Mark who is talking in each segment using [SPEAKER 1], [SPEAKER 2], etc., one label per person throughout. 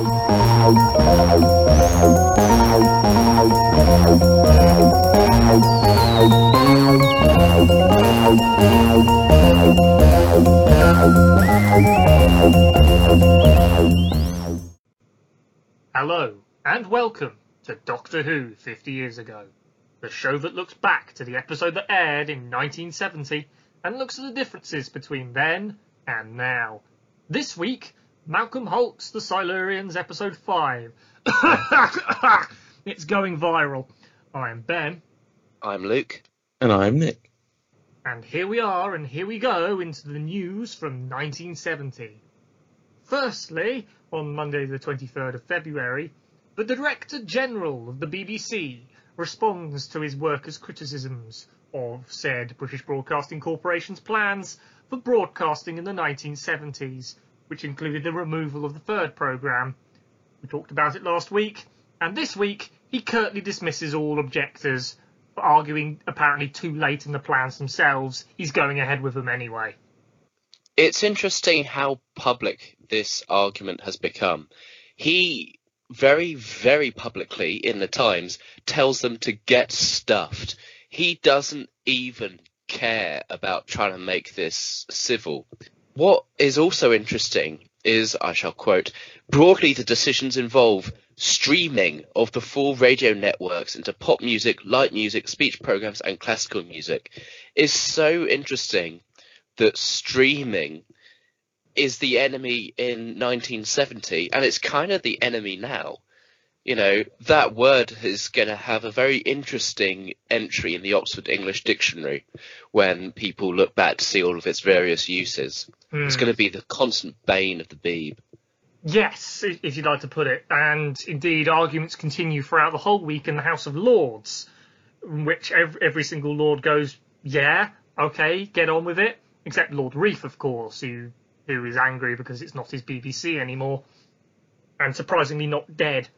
[SPEAKER 1] Hello, and welcome to Doctor Who 50 Years Ago, the show that looks back to the episode that aired in 1970 and looks at the differences between then and now. This week, Malcolm Hulke's The Silurians Episode 5. it's going viral. I'm Ben,
[SPEAKER 2] I'm Luke.
[SPEAKER 3] And I'm Nick.
[SPEAKER 1] and here we are, and here we go into the news from 1970. Firstly, on Monday, the 23rd of February, the Director General of the BBC responds to his workers' criticisms of said British Broadcasting Corporation's plans for broadcasting in the 1970s, which included the removal of the third programme. We talked about it last week, and this week he curtly dismisses all objectors, arguing apparently too late in the plans themselves. He's going ahead with them anyway.
[SPEAKER 2] It's interesting how public this argument has become. He very, very publicly in the Times tells them to get stuffed. He doesn't even care about trying to make this civil. What is also interesting is, I shall quote, broadly the decisions involve streaming of the full radio networks into pop music, light music, speech programs, and classical music is so interesting that streaming is the enemy in 1970 and it's kind of the enemy now. You know, that word is going to have a very interesting entry in the Oxford English Dictionary when people look back to see all of its various uses. It's
[SPEAKER 1] Hmm.
[SPEAKER 2] going to be the constant bane of the Beeb.
[SPEAKER 1] Yes, if you'd like to put it. And indeed, arguments continue throughout the whole week in the House of Lords, in which every, every single Lord goes, yeah, okay, get on with it. Except Lord Reith, of course, who who is angry because it's not his BBC anymore, and surprisingly not dead.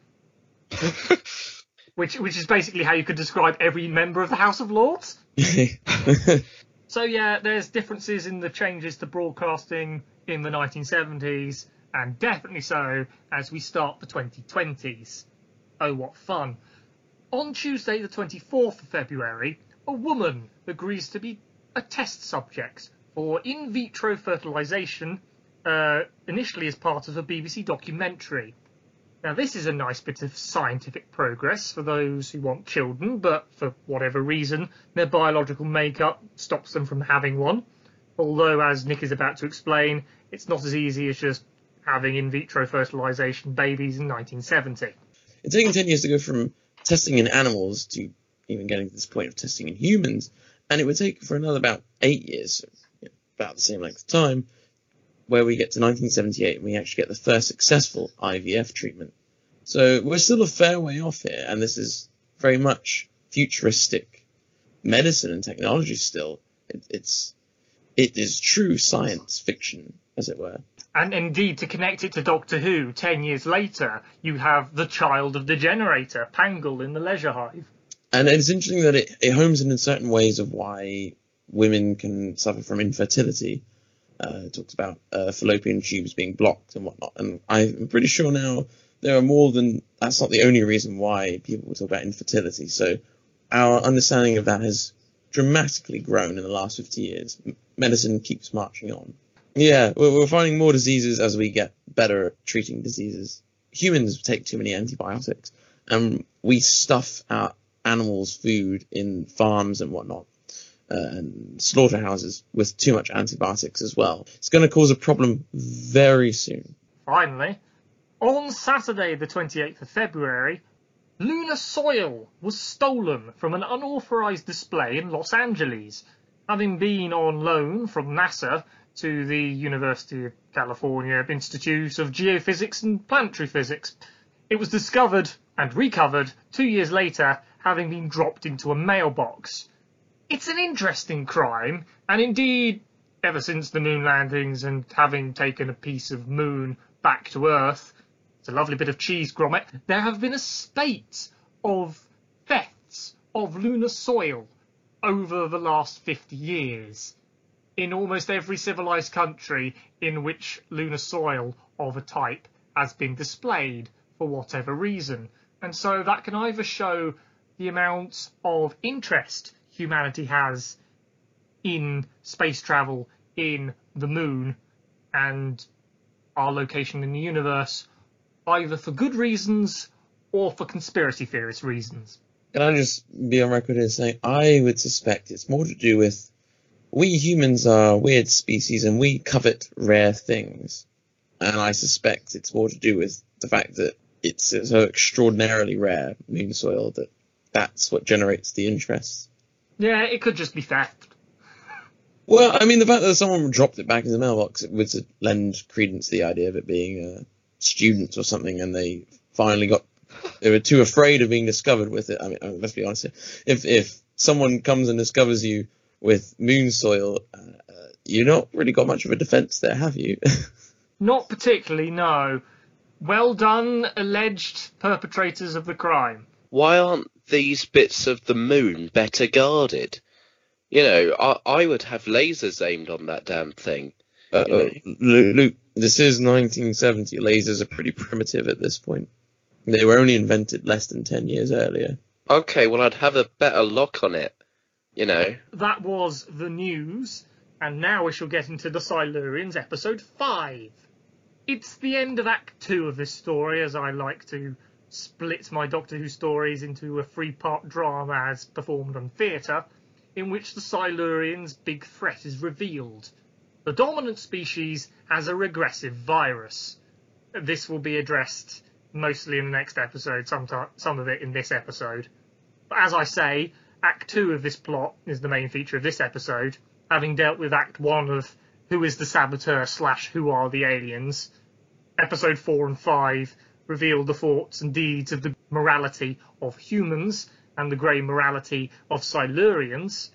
[SPEAKER 1] which which is basically how you could describe every member of the House of Lords. So yeah, there's differences in the changes to broadcasting in the 1970s, and definitely so as we start the 2020s. Oh, what fun! On Tuesday, the 24th of February, a woman agrees to be a test subject for in vitro fertilization, uh, initially as part of a BBC documentary. Now, this is a nice bit of scientific progress for those who want children, but for whatever reason, their biological makeup stops them from having one. Although, as Nick is about to explain, it's not as easy as just having in vitro fertilization babies in 1970.
[SPEAKER 3] it's taken 10 years to go from testing in animals to even getting to this point of testing in humans. And it would take for another about eight years, so, about the same length of time, where we get to 1978 and we actually get the first successful IVF treatment. So we're still a fair way off here, and this is very much futuristic medicine and technology still. It, it's it is true science fiction, as it were.
[SPEAKER 1] And indeed, to connect it to Doctor Who, 10 years later, you have the child of the generator, Pangol, in the Leisure Hive.
[SPEAKER 3] And it's interesting that it, it homes in in certain ways of why women can suffer from infertility. Uh, talks about uh, fallopian tubes being blocked and whatnot. And I'm pretty sure now there are more than that's not the only reason why people talk about infertility. So our understanding of that has dramatically grown in the last 50 years. Medicine keeps marching on. Yeah, we're, we're finding more diseases as we get better at treating diseases. Humans take too many antibiotics, and we stuff our animals' food in farms and whatnot, and slaughterhouses with too much antibiotics as well. It's going to cause a problem very soon.
[SPEAKER 1] Finally, on Saturday, the 28th of February, lunar soil was stolen from an unauthorized display in Los Angeles, having been on loan from NASA to the University of California Institute of Geophysics and Planetary Physics. It was discovered and recovered two years later, having been dropped into a mailbox. It's an interesting crime, and indeed, ever since the moon landings and having taken a piece of moon back to Earth, it's a lovely bit of cheese Gromit, there have been a spate of thefts of lunar soil over the last 50 years in almost every civilized country in which lunar soil of a type has been displayed for whatever reason. And so that can either show the amount of interest humanity has in space travel, in the moon, and our location in the universe, either for good reasons or for conspiracy theorist reasons.
[SPEAKER 3] Can I just be on record here saying I would suspect it's more to do with we humans are weird species and we covet rare things. And I suspect it's more to do with the fact that it's so extraordinarily rare moon soil that that's what generates the interest.
[SPEAKER 1] Yeah, it could just be theft.
[SPEAKER 3] Well, I mean, the fact that someone dropped it back in the mailbox would lend credence to the idea of it being uh, students or something, and they finally got they were too afraid of being discovered with it. I mean, uh, let's be honest. Here. If if someone comes and discovers you with moon soil, uh, uh you're not really got much of a defence there, have you?
[SPEAKER 1] not particularly, no. Well done, alleged perpetrators of the crime.
[SPEAKER 2] Why aren't these bits of the moon better guarded? You know, I, I would have lasers aimed on that damn thing.
[SPEAKER 3] Uh, uh, Luke, this is 1970. Lasers are pretty primitive at this point. They were only invented less than 10 years earlier.
[SPEAKER 2] Okay, well, I'd have a better lock on it. You know.
[SPEAKER 1] That was the news, and now we shall get into the Silurians, episode 5. It's the end of Act 2 of this story, as I like to split my Doctor Who stories into a three part drama as performed on theatre, in which the Silurians' big threat is revealed. The dominant species has a regressive virus. This will be addressed mostly in the next episode, some, some of it in this episode. But as I say, Act 2 of this plot is the main feature of this episode, having dealt with Act 1 of who is the saboteur slash who are the aliens. Episode 4 and 5 reveal the thoughts and deeds of the morality of humans and the grey morality of Silurians.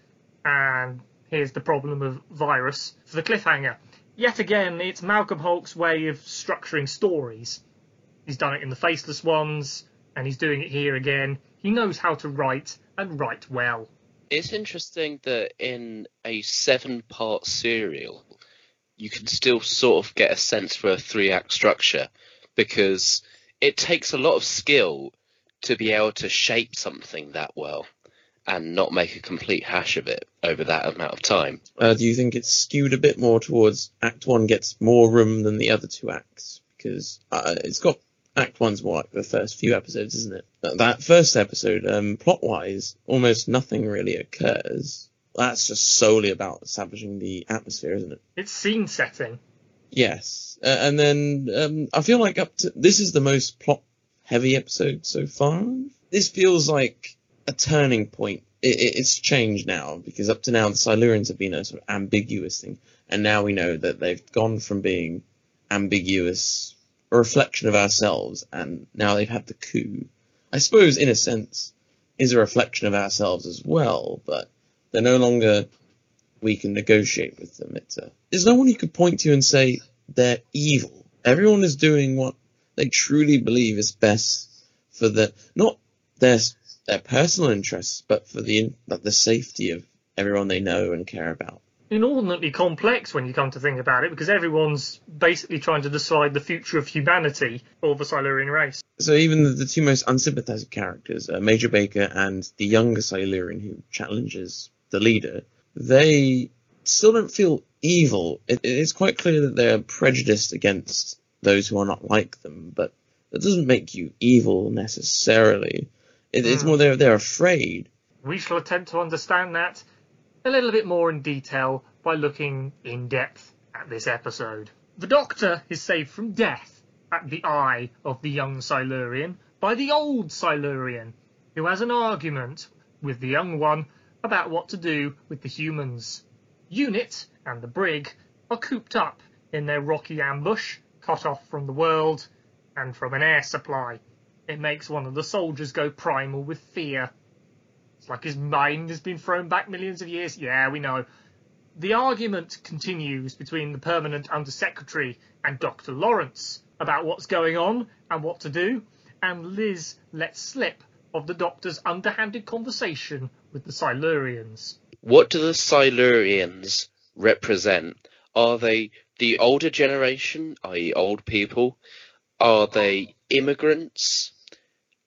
[SPEAKER 1] And here's the problem of virus for the cliffhanger. Yet again, it's Malcolm Hulke's way of structuring stories. He's done it in The Faceless Ones, and he's doing it here again. He knows how to write, and write well.
[SPEAKER 2] It's interesting that in a seven part serial, you can still sort of get a sense for a three act structure because it takes a lot of skill to be able to shape something that well and not make a complete hash of it over that amount of time.
[SPEAKER 3] Uh, do you think it's skewed a bit more towards Act One gets more room than the other two acts? Because uh, it's got Act One's more like the first few episodes, isn't it? That first episode, um, plot wise, almost nothing really occurs. That's just solely about establishing the atmosphere, isn't it?
[SPEAKER 1] It's scene setting.
[SPEAKER 3] Yes, uh, and then um, I feel like up to this is the most plot heavy episode so far. This feels like a turning point. It, it, it's changed now because up to now the Silurians have been a sort of ambiguous thing, and now we know that they've gone from being ambiguous, a reflection of ourselves, and now they've had the coup. I suppose, in a sense, is a reflection of ourselves as well, but they're no longer we can negotiate with them. It's a, there's no one you could point to and say they're evil. Everyone is doing what they truly believe is best for the not their their personal interests, but for the the safety of everyone they know and care about.
[SPEAKER 1] Inordinately complex when you come to think about it, because everyone's basically trying to decide the future of humanity or the Silurian race.
[SPEAKER 3] So even the, the two most unsympathetic characters, uh, Major Baker and the younger Silurian who challenges the leader, they still don't feel evil. It, it's quite clear that they're prejudiced against those who are not like them, but that doesn't make you evil necessarily. It, mm. It's hmm. more they're they're afraid.
[SPEAKER 1] We shall attempt to understand that a little bit more in detail by looking in depth at this episode. The Doctor is saved from death at the eye of the young Silurian by the old Silurian, who has an argument with the young one about what to do with the humans. Unit and the brig are cooped up in their rocky ambush, cut off from the world and from an air supply. It makes one of the soldiers go primal with fear. It's like his mind has been thrown back millions of years. Yeah, we know. The argument continues between the permanent undersecretary and Dr. Lawrence about what's going on and what to do, and Liz lets slip of the Doctor's underhanded conversation with the Silurians.
[SPEAKER 2] What do the Silurians represent? Are they the older generation, i.e., old people? Are they immigrants?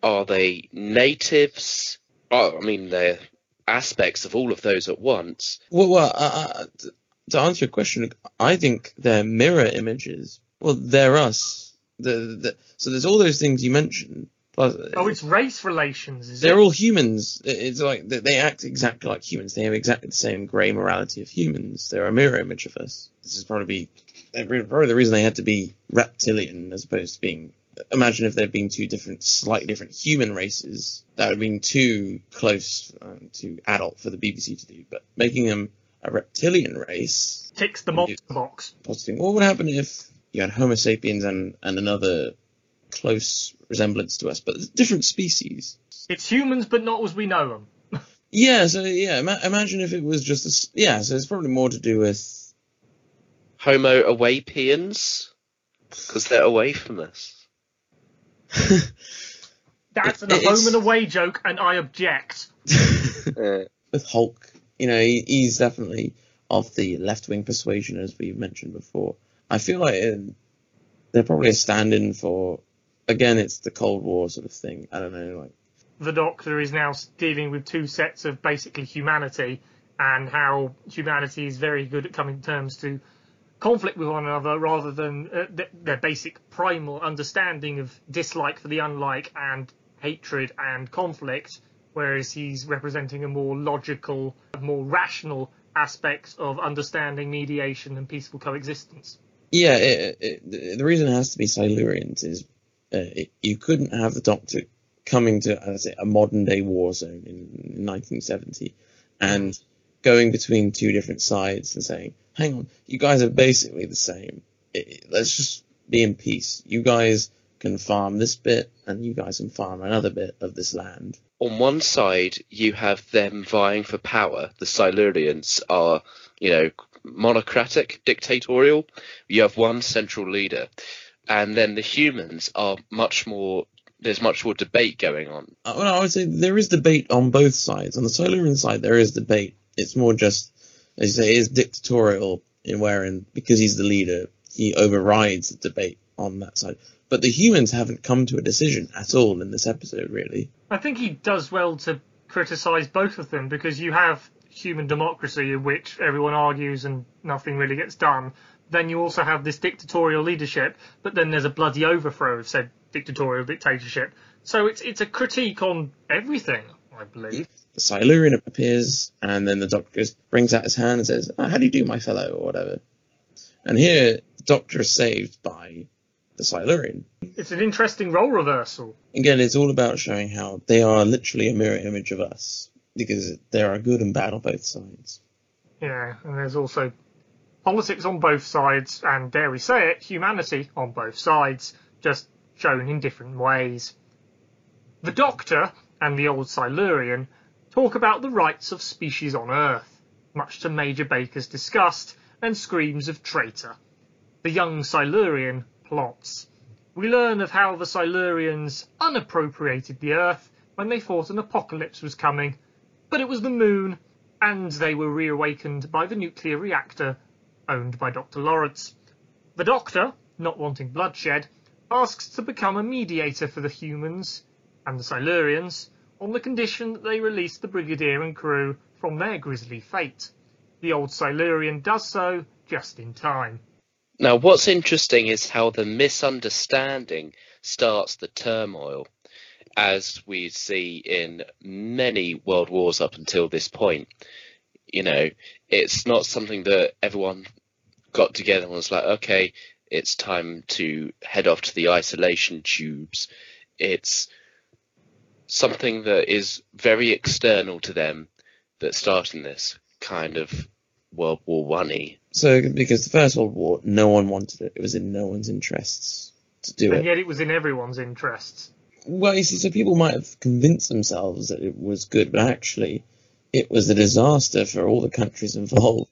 [SPEAKER 2] Are they natives? Oh, I mean, they're aspects of all of those at once.
[SPEAKER 3] Well, well uh, uh to answer your question, I think they're mirror images. Well, they're us. The, the, so there's all those things you mentioned. Plus,
[SPEAKER 1] oh, it's race relations.
[SPEAKER 3] they're
[SPEAKER 1] it?
[SPEAKER 3] all humans. It's like they act exactly like humans. They have exactly the same grey morality of humans. They're a mirror image of us. This is probably probably the reason they had to be reptilian as opposed to being. Imagine if there'd been two different, slightly different human races. That would have been too close, um, too adult for the BBC to do. But making them a reptilian race
[SPEAKER 1] ticks the monster box.
[SPEAKER 3] Positing, what would happen if you had Homo sapiens and, and another close resemblance to us, but different species?
[SPEAKER 1] It's humans, but not as we know them.
[SPEAKER 3] yeah, so yeah, ima- imagine if it was just a, yeah, so it's probably more to do with
[SPEAKER 2] Homo awapians, because they're away from us.
[SPEAKER 1] That's an home and away joke, and I object.
[SPEAKER 3] with Hulke you know, he, he's definitely of the left wing persuasion, as we mentioned before. I feel like it, they're probably a stand in for, again, it's the Cold War sort of thing. I don't know, like.
[SPEAKER 1] The Doctor is now dealing with two sets of basically humanity and how humanity is very good at coming to terms to conflict with one another rather than uh, th- their basic primal understanding of dislike for the unlike and hatred and conflict whereas he's representing a more logical, more rational aspect of understanding mediation and peaceful coexistence.
[SPEAKER 3] Yeah, it, it, the reason it has to be Silurians is it, you couldn't have the Doctor coming to as a modern day war zone in, in 1970 and going between two different sides and saying, "Hang on, you guys are basically the same. let's just be in peace. You guys can farm this bit, and you guys can farm another bit of this land."
[SPEAKER 2] on one side you have them vying for power. The Silurians are, you know, monocratic, dictatorial. You have one central leader, and then the humans are much more. There's much more debate going on.
[SPEAKER 3] Uh, well, I would say there is debate on both sides. On the Silurian side, there is debate. It's more just, as you say, is dictatorial in wherein because he's the leader, he overrides the debate on that side. But the humans haven't come to a decision at all in this episode, really.
[SPEAKER 1] I think he does well to criticise both of them because you have human democracy in which everyone argues and nothing really gets done. Then you also have this dictatorial leadership, but then there's a bloody overthrow of said dictatorial dictatorship. So it's it's a critique on everything, I believe.
[SPEAKER 3] The Silurian appears, and then the Doctor goes, brings out his hand and says, oh, "How do you do, my fellow?" or whatever. And here, the Doctor is saved by the Silurian.
[SPEAKER 1] It's an interesting role reversal.
[SPEAKER 3] Again, it's all about showing how they are literally a mirror image of us because there are good and bad on both sides.
[SPEAKER 1] Yeah, and there's also politics on both sides, and dare we say it, humanity on both sides, just shown in different ways. The Doctor and the old Silurian talk about the rights of species on Earth, much to Major Baker's disgust and screams of traitor. The young Silurian plots. We learn of how the Silurians unappropriated the Earth when they thought an apocalypse was coming, but it was the moon, and they were reawakened by the nuclear reactor owned by Dr. Lawrence. The Doctor, not wanting bloodshed, asks to become a mediator for the humans and the Silurians on the condition that they release the Brigadier and crew from their grisly fate. The old Silurian does so just in time.
[SPEAKER 2] Now, what's interesting is how the misunderstanding starts the turmoil, as we see in many world wars up until this point. You know, it's not something that everyone got together and was like, okay, it's time to head off to the isolation tubes. It's something that is very external to them that starting this kind of World War One y.
[SPEAKER 3] So, because the First World War, no one wanted it. It was in no one's interests to do
[SPEAKER 1] and
[SPEAKER 3] it.
[SPEAKER 1] And yet it was in everyone's interests.
[SPEAKER 3] Well, you see, so people might have convinced themselves that it was good, but actually, it was a disaster for all the countries involved.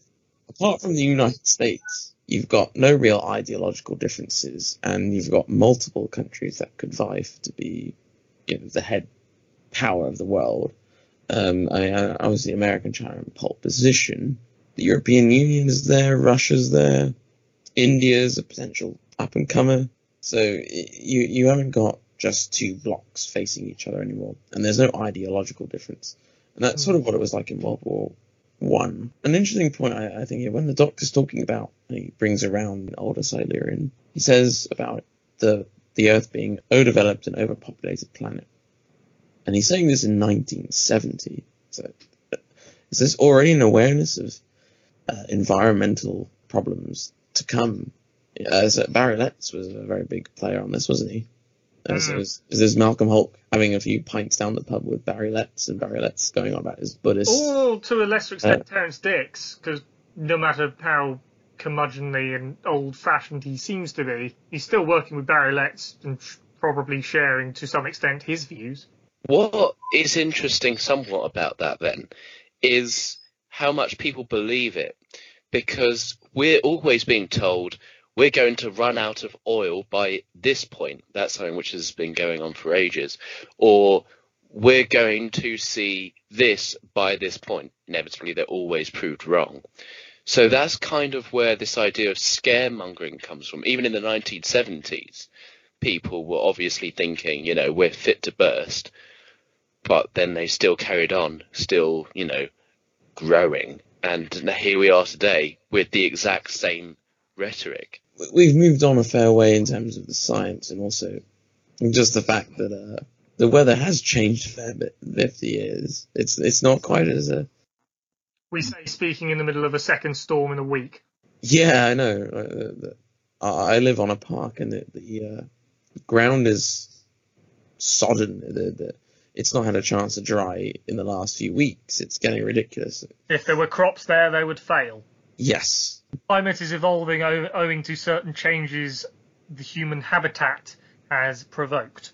[SPEAKER 3] Apart from the United States, you've got no real ideological differences, and you've got multiple countries that could vie to be you know, the head power of the world. Um, I, I was the American China in pole position, the European Union is there, Russia's there, India's a potential up and comer. So you you haven't got just two blocks facing each other anymore, and there's no ideological difference. And that's sort of what it was like in World War One. An interesting point, I, I think, when the Doctor's talking about, he brings around older Silurian, he says about the the Earth being overdeveloped and overpopulated planet, and he's saying this in 1970. So is this already an awareness of uh, environmental problems to come? As uh, Barry Letts was a very big player on this, wasn't he? As
[SPEAKER 1] Mm.
[SPEAKER 3] was, there's Malcolm Hulke having a few pints down the pub with Barry Letts, and Barry Letts going on about his Buddhist.
[SPEAKER 1] Or to a lesser extent, Terrance Dicks, because no matter how curmudgeonly and old-fashioned he seems to be, he's still working with Barry Letts and sh- probably sharing to some extent his views.
[SPEAKER 2] What is interesting somewhat about that then is how much people believe it because we're always being told we're going to run out of oil by this point. That's something which has been going on for ages. Or we're going to see this by this point. Inevitably, they're always proved wrong. So that's kind of where this idea of scaremongering comes from. Even in the 1970s, people were obviously thinking, you know, we're fit to burst but then they still carried on, still, you know, growing. And here we are today with the exact same rhetoric.
[SPEAKER 3] We've moved on a fair way in terms of the science, and also just the fact that uh, the weather has changed a fair bit in 50 years. It's it's not quite as a
[SPEAKER 1] We say speaking in the middle of a second storm in a week.
[SPEAKER 3] Yeah, I know. Uh, I I live on a park, and the, the uh, ground is sodden. The, the, it's not had a chance to dry in the last few weeks. It's getting ridiculous.
[SPEAKER 1] If there were crops there, they would fail.
[SPEAKER 3] Yes.
[SPEAKER 1] Climate is evolving owing to certain changes the human habitat has provoked.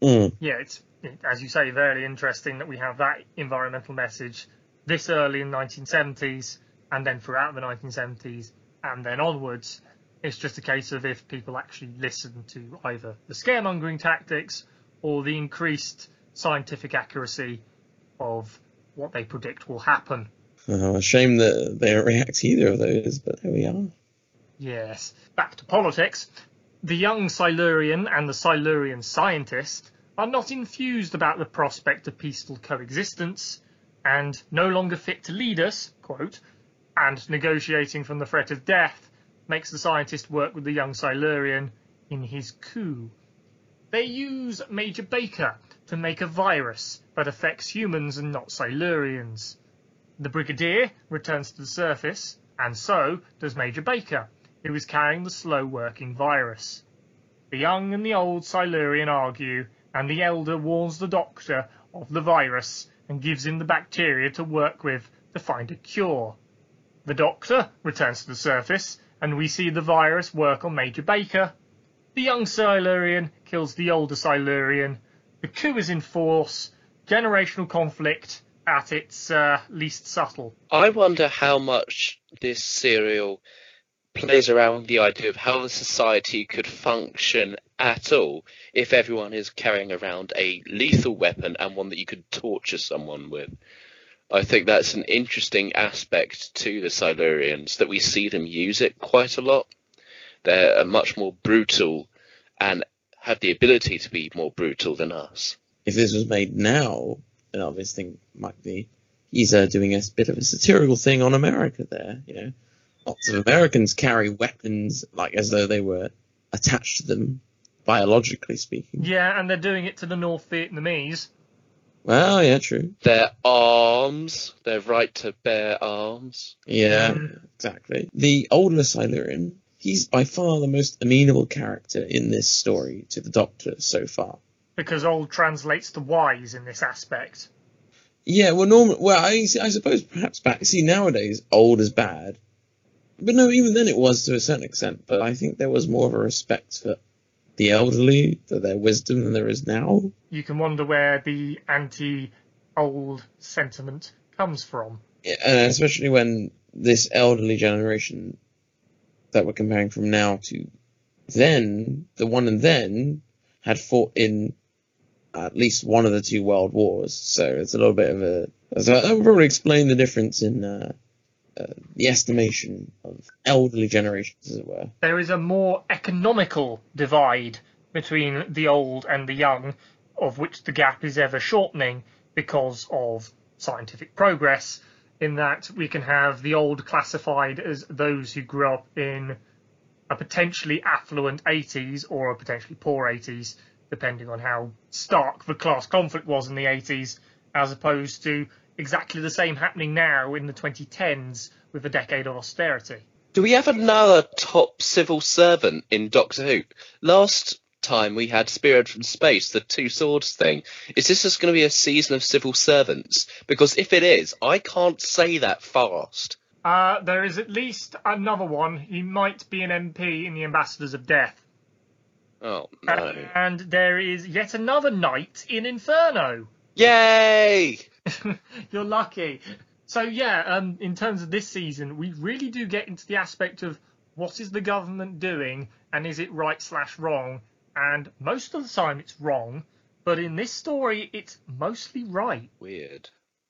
[SPEAKER 3] Mm.
[SPEAKER 1] yeah, it's as you say, very interesting that we have that environmental message this early in 1970s, and then throughout the 1970s, and then onwards. It's just a case of if people actually listen to either the scaremongering tactics or the increased scientific accuracy of what they predict will happen.
[SPEAKER 3] Uh, a shame that they don't react to either of those, but there we are.
[SPEAKER 1] Yes. Back to politics. The young Silurian and the Silurian scientist are not enthused about the prospect of peaceful coexistence and no longer fit to lead us, quote, and negotiating from the threat of death makes the scientist work with the young Silurian in his coup. They use Major Baker to make a virus that affects humans and not Silurians. The Brigadier returns to the surface, and so does Major Baker, who is carrying the slow working virus. The young and the old Silurian argue, and the elder warns the doctor of the virus and gives him the bacteria to work with to find a cure. The doctor returns to the surface, and we see the virus work on Major Baker. The young Silurian kills the older Silurian. The coup is in force. Generational conflict at its uh, least subtle.
[SPEAKER 2] I wonder how much this serial plays around the idea of how the society could function at all if everyone is carrying around a lethal weapon and one that you could torture someone with. I think that's an interesting aspect to the Silurians that we see them use it quite a lot. They're much more brutal and have the ability to be more brutal than us.
[SPEAKER 3] If this was made now, an obvious thing might be he's uh, doing a bit of a satirical thing on America there. You know, lots of Americans carry weapons like as though they were attached to them, biologically speaking.
[SPEAKER 1] Yeah, and they're doing it to the North Vietnamese.
[SPEAKER 3] Well, yeah, true.
[SPEAKER 2] Their arms, their right to bear arms.
[SPEAKER 3] Yeah, exactly. The older Silurian, he's by far the most amenable character in this story to the Doctor so far.
[SPEAKER 1] Because old translates to wise in this aspect.
[SPEAKER 3] Yeah, well, normal. Well, I, I suppose perhaps back. See, nowadays, old is bad, but no, even then it was to a certain extent. But I think there was more of a respect for the elderly, for their wisdom, than there is now.
[SPEAKER 1] You can wonder where the anti-old sentiment comes from.
[SPEAKER 3] Yeah, and especially when this elderly generation that we're comparing from now to then, the one and then had fought in at least one of the two world wars. So it's a little bit of a. So that would probably explain the difference in uh, uh, the estimation of elderly generations, as it were.
[SPEAKER 1] There is a more economical divide between the old and the young, of which the gap is ever shortening because of scientific progress. In that we can have the old classified as those who grew up in a potentially affluent 80s or a potentially poor 80s, depending on how stark the class conflict was in the 80s, as opposed to exactly the same happening now in the 2010s with a decade of austerity.
[SPEAKER 2] Do we have another top civil servant in Doctor Who? Last time we had Spearhead from Space, the two swords thing. Is this just going to be a season of civil servants? Because if it is, I can't say that fast.
[SPEAKER 1] Uh, there is at least another one. He might be an MP in the Ambassadors of Death.
[SPEAKER 2] Oh no!
[SPEAKER 1] And there is yet another knight in Inferno.
[SPEAKER 2] Yay!
[SPEAKER 1] You're lucky. So yeah, um, in terms of this season, we really do get into the aspect of what is the government doing and is it right slash wrong? And most of the time it's wrong, but in this story it's mostly right.
[SPEAKER 2] Weird.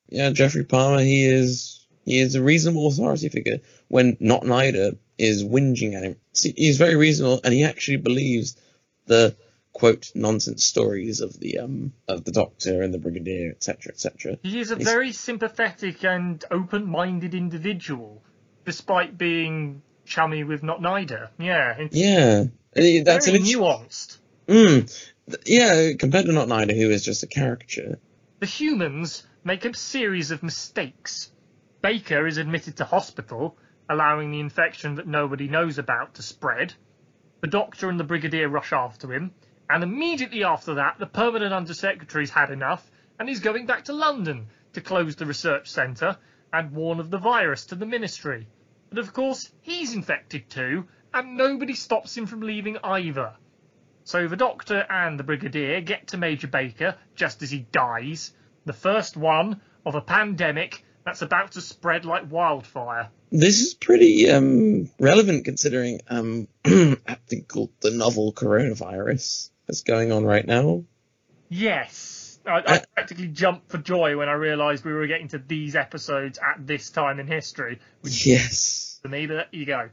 [SPEAKER 3] Yeah, Geoffrey Palmer, he is he is a reasonable authority figure when not Nyder is whinging at him. See, he's very reasonable and he actually believes the quote nonsense stories of the um of the doctor and the brigadier etc etc
[SPEAKER 1] He is a very sympathetic and open-minded individual, despite being chummy with not Nyder. Yeah, it's
[SPEAKER 3] yeah Uh, that's
[SPEAKER 1] very nuanced.
[SPEAKER 3] mm, yeah compared to not Nyder who is just a caricature
[SPEAKER 1] The humans make a series of mistakes. Baker is admitted to hospital, allowing the infection that nobody knows about to spread. The doctor and the brigadier rush after him, and immediately after that, the permanent undersecretary's had enough and is going back to London to close the research centre and warn of the virus to the ministry. But of course, he's infected too, and nobody stops him from leaving either. So the Doctor and the Brigadier get to Major Baker just as he dies, the first one of a pandemic that's about to spread like wildfire.
[SPEAKER 3] This is pretty um relevant considering um a thing called the novel coronavirus that's going on right now
[SPEAKER 1] Yes, I, I practically jumped for joy when I realised we were getting to these episodes at this time in history. Which
[SPEAKER 3] yes
[SPEAKER 1] for me, but there you go.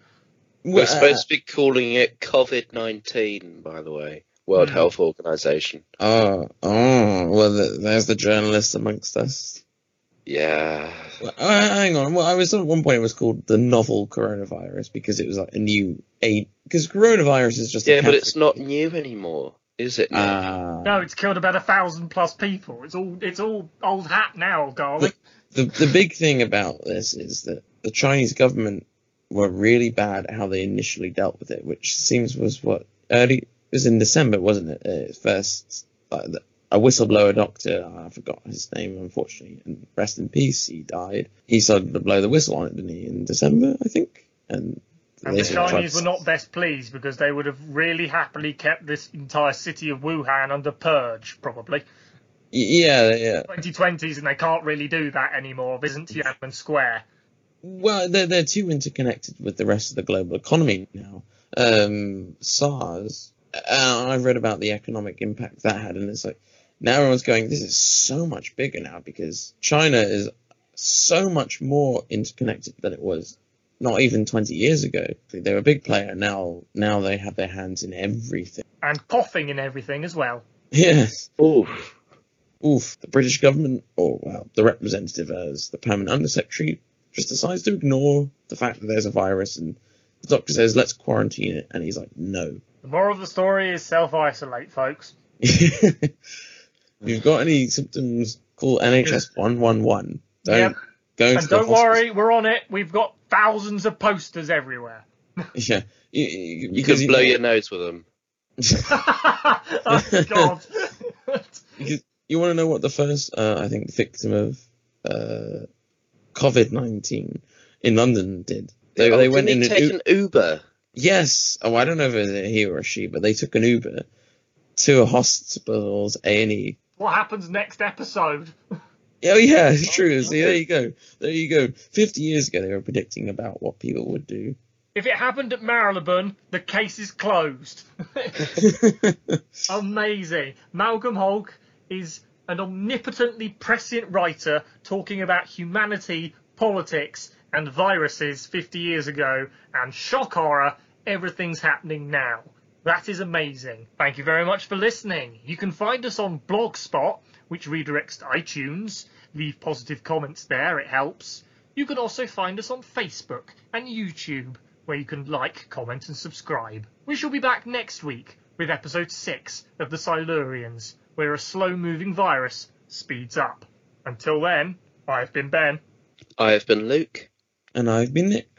[SPEAKER 2] We're
[SPEAKER 3] uh,
[SPEAKER 2] supposed to be calling it COVID 19, by the way. World
[SPEAKER 1] Hmm.
[SPEAKER 2] Health Organization.
[SPEAKER 3] oh oh well th there's the journalists amongst us
[SPEAKER 2] Yeah.
[SPEAKER 3] Well, uh, hang on. Well, I was at one point it was called the novel coronavirus because it was like a new a because coronavirus is just a
[SPEAKER 2] Yeah, but it's not new anymore, is it? now?
[SPEAKER 3] Ah,
[SPEAKER 1] No, it's killed about a thousand plus people. It's all it's all old hat now, darling.
[SPEAKER 3] the the big thing about this is that the Chinese government were really bad at how they initially dealt with it, which seems was what early it was in December, wasn't it? Uh, first, like the, a whistleblower doctor, I forgot his name, unfortunately, and rest in peace, he died. He started to blow the whistle on it, didn't he? In December, I think, and.
[SPEAKER 1] And the
[SPEAKER 3] sort of tried
[SPEAKER 1] Chinese were not best pleased because they would have really happily kept this entire city of Wuhan under purge, probably.
[SPEAKER 3] Yeah, yeah.
[SPEAKER 1] 2020s, and they can't really do that anymore. Isn't Tiananmen Square.
[SPEAKER 3] Well, they're they're too interconnected with the rest of the global economy now. Um, SARS. Uh, I've read about the economic impact that had, and it's like now everyone's going. This is so much bigger now because China is so much more interconnected than it was not even 20 years ago. They're a big player. Now, now they have their hands in everything.
[SPEAKER 1] And coughing in everything as well.
[SPEAKER 3] Yes.
[SPEAKER 2] Oof.
[SPEAKER 3] Oof. The British government, or well, the representative as the permanent undersecretary, just decides to ignore the fact that there's a virus, and the doctor says, "Let's quarantine it," and he's like, "No."
[SPEAKER 1] The moral of the story is self isolate, folks.
[SPEAKER 3] if you've got any symptoms, call NHS one one one. Don't
[SPEAKER 1] Yep.
[SPEAKER 3] go to
[SPEAKER 1] And don't
[SPEAKER 3] hospital.
[SPEAKER 1] worry, we're on it. We've got thousands of posters everywhere.
[SPEAKER 3] Yeah, you, you,
[SPEAKER 2] You
[SPEAKER 3] because
[SPEAKER 2] can blow
[SPEAKER 3] you,
[SPEAKER 2] your nose with them.
[SPEAKER 1] oh, God.
[SPEAKER 3] you want to know what the first, uh, I think, victim of uh, COVID nineteen in London did. They,
[SPEAKER 2] Oh,
[SPEAKER 3] they went
[SPEAKER 2] he
[SPEAKER 3] in an
[SPEAKER 2] take
[SPEAKER 3] U-
[SPEAKER 2] an Uber.
[SPEAKER 3] Yes. Oh, I don't know if it was a he or she, but they took an Uber to a hospital's A and E.
[SPEAKER 1] what happens next episode?
[SPEAKER 3] Oh yeah, it's oh, true. See, there you go. There you go. Fifty years ago, they were predicting about what people would do.
[SPEAKER 1] If it happened at Marylebone, the case is closed. Amazing. Malcolm Hulke is an omnipotently prescient writer talking about humanity, politics, and viruses 50 years ago, and shock horror, everything's happening now. That is amazing. Thank you very much for listening. You can find us on Blogspot, which redirects to iTunes. Leave positive comments there, it helps. You can also find us on Facebook and YouTube, where you can like, comment, and subscribe. We shall be back next week with episode 6 of The Silurians, where a slow moving virus speeds up. Until then, I've been Ben.
[SPEAKER 2] I have been Luke.
[SPEAKER 3] And I've been Nick.